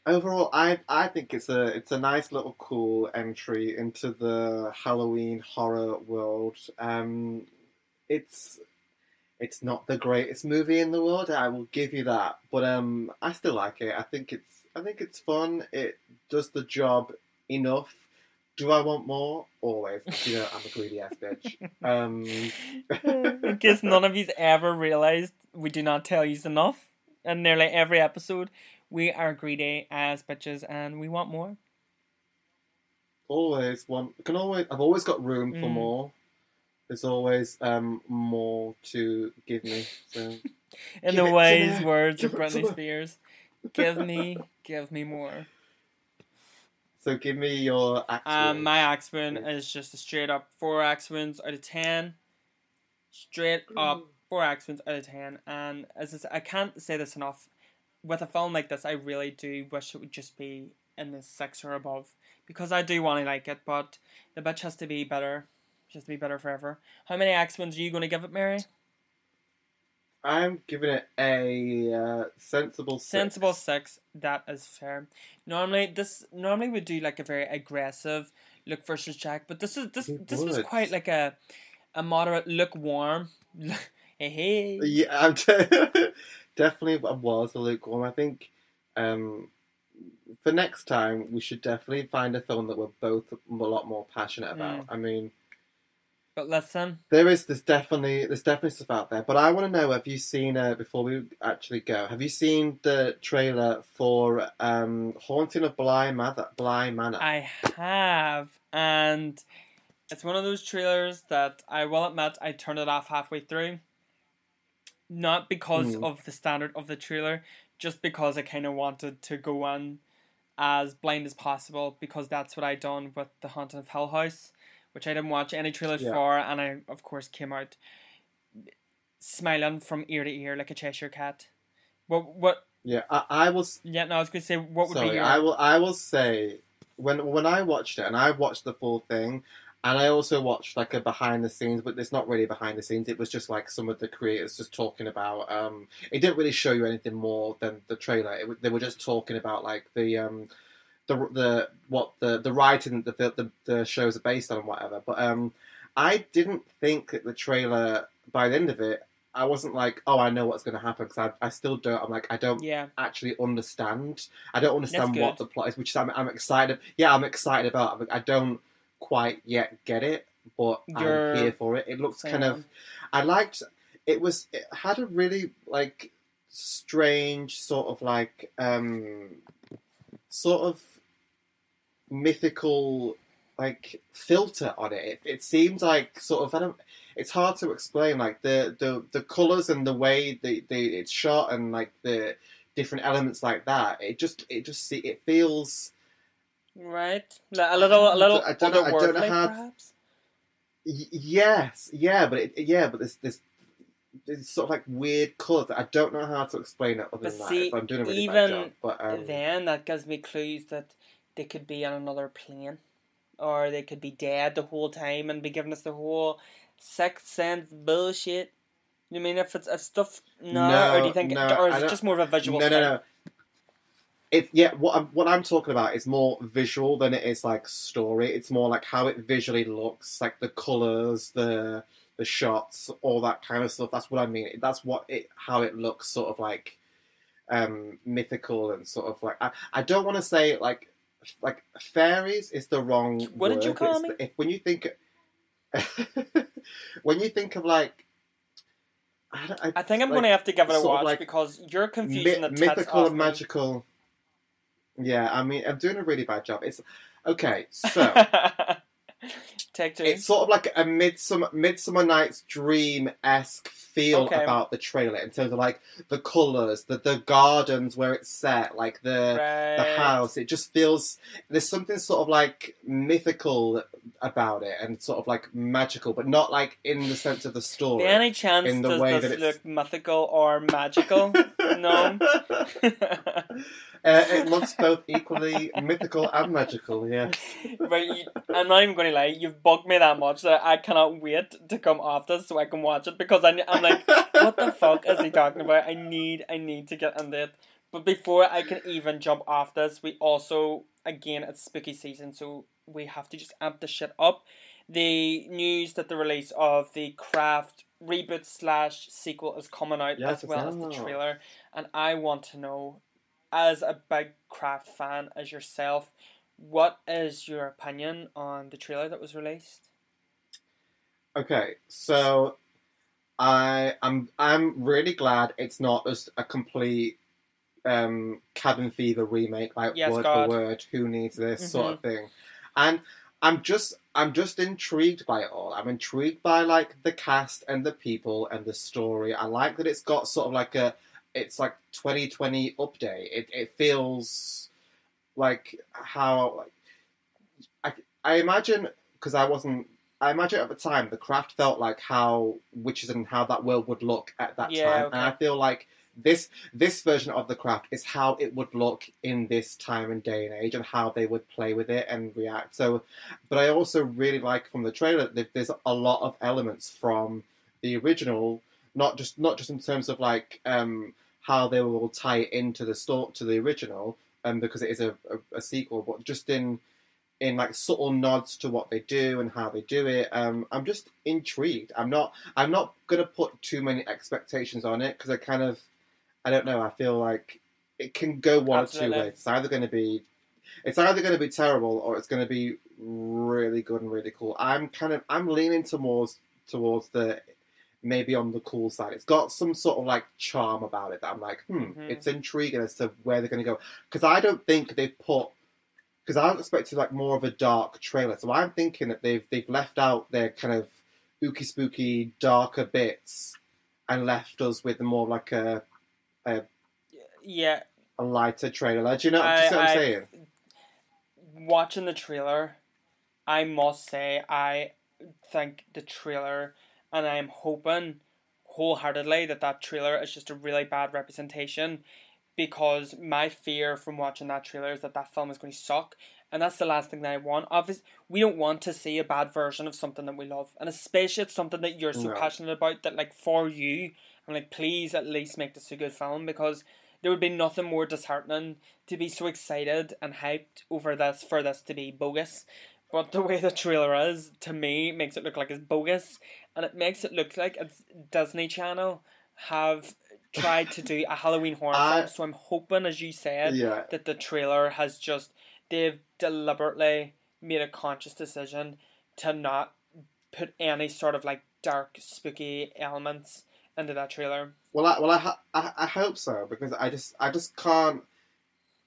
overall, I I think it's a it's a nice little cool entry into the Halloween horror world. Um, it's it's not the greatest movie in the world. I will give you that, but um, I still like it. I think it's I think it's fun. It does the job enough. Do I want more? Always. You know, I'm a greedy ass bitch. Um, In case none of you's ever realised, we do not tell you enough. And nearly every episode, we are greedy as bitches and we want more. always want can always I've always got room for Mm. more. There's always um more to give me. So In Give the wise me. words of Give Britney. Spears, give me, give me more. so give me your axe. Um, my axe wound is just a straight up four axe wounds out of ten. Straight up four axe wounds out of ten. And as I, said, I can't say this enough, with a film like this, I really do wish it would just be in the six or above because I do want to like it, but the bitch has to be better. Has to be better forever. How many wounds are you going to give it, Mary? I'm giving it a uh, sensible six. Sensible six. That is fair. Normally, this normally we do like a very aggressive look versus Jack, but this is this this was quite like a a moderate lukewarm. hey hey. Yeah, I'm definitely was a lukewarm. I think um, for next time we should definitely find a film that we're both a lot more passionate about. I mean. But listen, There is there's definitely there's definitely stuff out there, but I want to know: Have you seen uh, before we actually go? Have you seen the trailer for um, Haunting of Bly Manor? Bly Manor. I have, and it's one of those trailers that I will admit I turned it off halfway through. Not because Mm. of the standard of the trailer, just because I kind of wanted to go on as blind as possible because that's what I done with the Haunting of Hill House, which I didn't watch any trailers Yeah. for, and I of course came out smiling from ear to ear like a Cheshire cat. What what Yeah, I, I was Yeah, no, I was going to say what would sorry. be your. I will. I will say when when I watched it, and I watched the full thing, and I also watched like a behind the scenes, but it's not really behind the scenes. It was just like some of the creators just talking about. Um, it didn't really show you anything more than the trailer. It, they were just talking about like the um, the the what the the writing that the, the the shows are based on, and whatever. But um, I didn't think that the trailer by the end of it. I wasn't like, oh, I know what's going to happen because I, I still don't. I'm like, I don't yeah, actually understand. I don't understand what the plot is, which I'm, I'm excited. Yeah, I'm excited about. it. I don't quite yet get it, but You're I'm here for it. It looks kind of. I liked. It was. It had a really like strange sort of like um sort of mythical like filter on it. It, it seems like sort of I don't. It's hard to explain. Like the the the colors and the way the the it's shot and like the different elements like that. It just it just see it feels. right. Like A little, a little I don't know- I don't know how- perhaps. Y- yes, yeah, but it, yeah, but there's this. There's sort of like weird colours. I don't know how to explain it other But than that. see, But I'm doing a really even bad job. But um, then that gives me clues that they could be on another plane, or they could be dead the whole time and be giving us the whole sixth sense bullshit. You mean if it's if stuff no, No, or do you think, no, or is it just more of a visual? no, no, no. It yeah. What I'm what I'm talking about is more visual than it is like story. It's more like how it visually looks, like the colors, the the shots, all that kind of stuff. That's what I mean. That's what it how it looks, sort of like um mythical and sort of like I, I don't want to say like like fairies is the wrong What did you call it's me? if when you think when you think of like I, don't- I think I'm like, going to have to give it a watch like because you're confusing Mi- the mythical and me. magical. Yeah, I mean, I'm doing a really bad job. It's okay. So Take two. it's sort of like a midsummer Midsummer Night's Dream esque feel Okay. about the trailer in terms of like the colors, the the gardens where it's set, like the right. the house. It just feels there's something sort of like mythical about it and sort of like magical, but not like in the sense of the story. By any chance in the does way this that it's- look mythical or magical? no. Uh, it looks both equally mythical and magical. Yes. Right, you, I'm not even going to lie. You've bugged me that much that I cannot wait to come this so I can watch it because I, I'm like, what the fuck is he talking about? I need, I need to get into it. But before I can even jump off this, we also, again, it's spooky season, so we have to just amp the shit up. The news that the release of the Craft reboot slash sequel is coming out Yes, as well as the trailer, and I want to know, as a big Craft fan as yourself, what is your opinion on the trailer that was released? Okay, so I I'm I'm really glad it's not just a complete um, Cabin Fever remake, like Yes, word God. for word. Who needs this sort Mhm. of thing? And I'm just I'm just intrigued by it all. I'm intrigued by like the cast and the people and the story. I like that it's got sort of like a it's like 2020 update. It it feels like how like I I imagine because I wasn't I imagine at the time the craft felt like how witches and how that world would look at that Yeah, time, okay. and I feel like this this version of the craft is how it would look in this time and day and age, and how they would play with it and react. So, but I also really like from the trailer that there's a lot of elements from the original, not just not just in terms of like um, how they will tie it into the store to the original, um, because it is a, a, a sequel, but just in in like subtle nods to what they do and how they do it. Um, I'm just intrigued. I'm not. I'm not gonna put too many expectations on it because I kind of. I don't know. I feel like it can go one or two ways. It's either going to be. It's either going to be terrible or it's going to be really good and really cool. I'm kind of. I'm leaning towards towards the maybe on the cool side. It's got some sort of like charm about it that I'm like, hmm, Mhm. it's intriguing as to where they're going to go. Because I don't think they've put. Because I was expecting like more of a dark trailer, so I'm thinking that they've they've left out their kind of ooky spooky darker bits and left us with more like a Yeah, a lighter trailer. Do you know, I, what I'm I- saying? watching the trailer, I must say I think the trailer, and I'm hoping wholeheartedly that that trailer is just a really bad representation. because my fear from watching that trailer is that that film is going to suck. And that's the last thing that I want. Obviously, we don't want to see a bad version of something that we love, and especially it's something that you're so No. passionate about that, like for you, I'm like, please at least make this a good film because there would be nothing more disheartening to be so excited and hyped over this for this to be bogus. But the way the trailer is, to me, makes it look like it's bogus, and it makes it look like it's Disney Channel have tried to do a Halloween horror I- film. So I'm hoping, as you said, Yeah. that the trailer has just they've deliberately made a conscious decision to not put any sort of like dark, spooky elements into that trailer. Well, I, well, I, I, I hope so because I just, I just can't.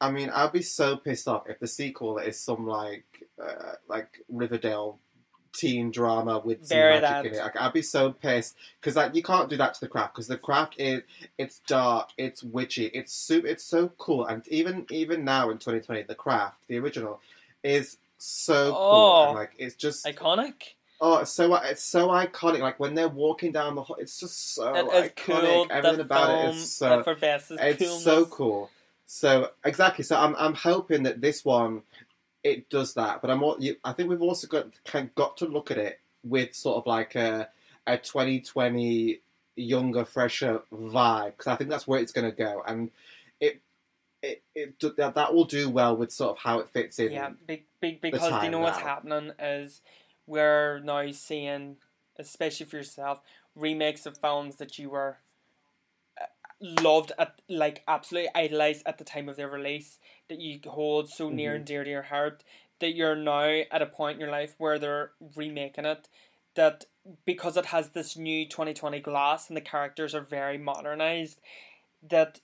I mean, I'd be so pissed off if the sequel is some like, uh, like Riverdale teen drama with some Very magic in it. Like, I'd be so pissed because like you can't do that to the craft because the craft is it's dark, it's witchy, it's super, it's so cool, and even even now in 2020, the craft, the original, is so cool. Oh. And, like it's just Iconic. Oh, it's so it's so iconic. Like when they're walking down the, ho- it's just so iconic. cool. Everything the about it is so it's coolness. so cool. So exactly. So I'm I'm hoping that this one it does that. But I'm all, you, I think we've also got kind of got to look at it with sort of like a a 2020 younger, fresher vibe because I think that's where it's going to go, and it it, it that that will do well with sort of how it fits in. Yeah, be, be, because you know what's happening is we're now seeing, especially for yourself, remakes of films that you were loved at like absolutely idolized at the time of their release that you hold so near Mhm. and dear to your heart that you're now at a point in your life where they're remaking it that because it has this new 2020 glass and the characters are very modernized that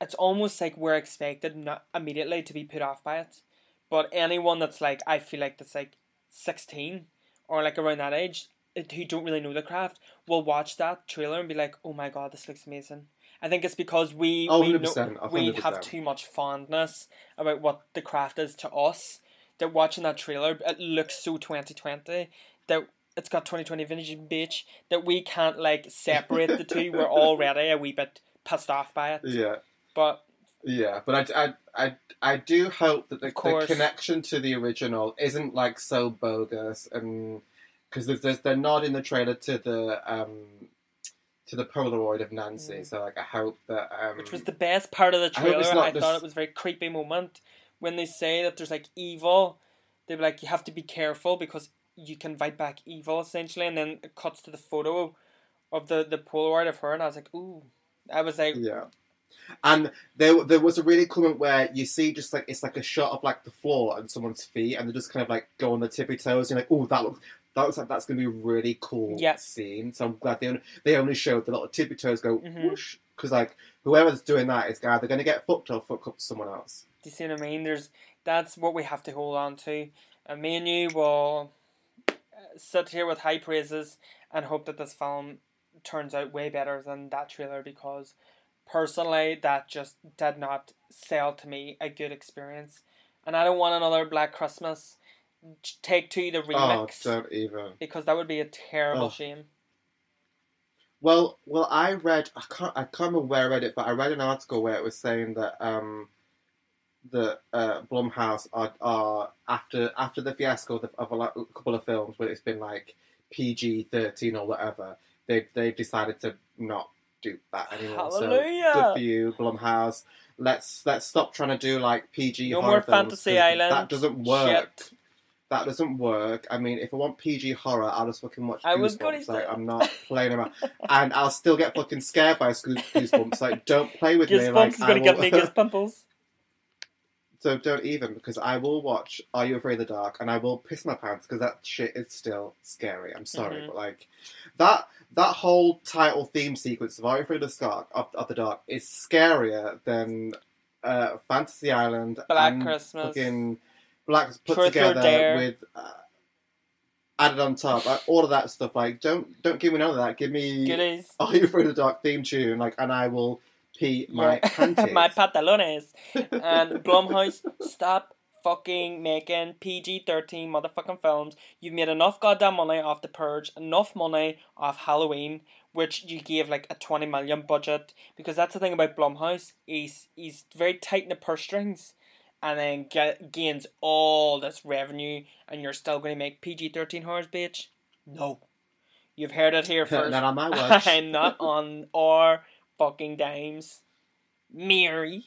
it's almost like we're expected not immediately to be put off by it but anyone that's like I feel like that's like 16 or like around that age who don't really know the craft will watch that trailer and be like oh my god this looks amazing I think it's because we Oh, we, know, we have too much fondness about what the craft is to us that watching that trailer it looks so 2020 that it's got 2020 vintage bitch that we can't like separate the two. We're already a wee bit pissed off by it. Yeah. but Yeah, but I, I, I, I do hope that the, the connection to the original isn't like so bogus, and because there's, there's they're not in the trailer to the um to the Polaroid of Nancy, Mm. so like I hope that um which was the best part of the I trailer. it's I, not thought it was a very creepy moment when they say that there's like evil. They're like, you have to be careful because you can fight back evil essentially, and then it cuts to the photo of the the Polaroid of her, and I was like, ooh, I was like, yeah. And there, there was a really cool moment where you see just like it's like a shot of like the floor and someone's feet, and they just kind of like go on the tippy toes. And you're like, oh, that looks that looks like that's going to be a really cool Yeah. scene. So I'm glad they only, they only showed the little tippy toes go Mhm. whoosh because like whoever's doing that is either going to get fucked or fuck up someone else. Do you see what I mean? There's that's what we have to hold on to, and me and you will uh, sit here with high praises and hope that this film turns out way better than that trailer because personally that just did not sell to me a good experience, and I don't want another Black Christmas. Take two the Oh, remix don't even. because that would be a terrible Oh. shame. Well, well, I read. I can't. I can't remember where I read it, but I read an article where it was saying that um, the uh, Blumhouse are, are after after the fiasco of, of a, a couple of films where it's been like PG thirteen or whatever. They they've decided to not do that anymore. Hallelujah. So good for you, Blumhouse. Let's let's stop trying to do like PG. No horror more Fantasy Island. That doesn't work. Shit. That doesn't work. I mean, if I want PG horror, I'll just fucking watch I Goosebumps. was gonna like, I'm not playing around, and I'll still get fucking scared by Goose- Goosebumps. Like, don't play with me. Goosebumps Like, is I gonna get me goosebumples. so don't even because I will watch Are You Afraid of the Dark, and I will piss my pants because that shit is still scary. I'm sorry, Mhm. but like that that whole title theme sequence of Are You Afraid of the Dark of, of the Dark is scarier than uh, Fantasy Island Black and Christmas. fucking Black put Truth together with. Uh, Added on top, all of that stuff. Like, don't don't give me none of that. Give me Goodies. "Are You Afraid of the Dark" theme tune, like, and I will pee my panties. my pantalones. And Blumhouse, stop fucking making PG 13 motherfucking films. You've made enough goddamn money off The Purge, enough money off Halloween. which you gave like a twenty million budget because that's the thing about Blumhouse. He's he's very tight in the purse strings, and then get, gains all this revenue, and you're still going to make PG thirteen horrors, bitch. No, you've heard it here first. Not on my watch. I'm not on our fucking dimes, Mary.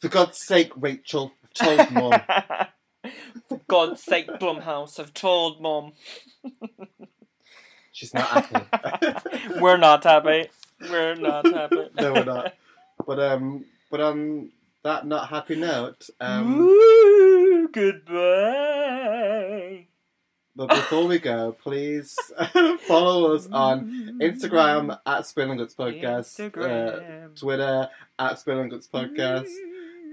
For God's sake, Rachel, I've told mum. For God's sake, Blumhouse, I've told mum. She's not happy. We're not happy. We're not happy. no, we're not. But um, but on that not happy note, um, Ooh, goodbye. but before we go, please follow us on Instagram at Spilling Guts Podcast, uh, Twitter at Spilling Guts Podcast.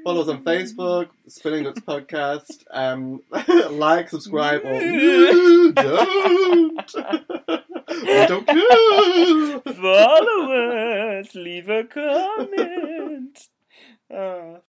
Follow us on Facebook, Spilling Guts Podcast. Um, like, subscribe, or don't. I don't care. Follow us. Leave a comment. Uh.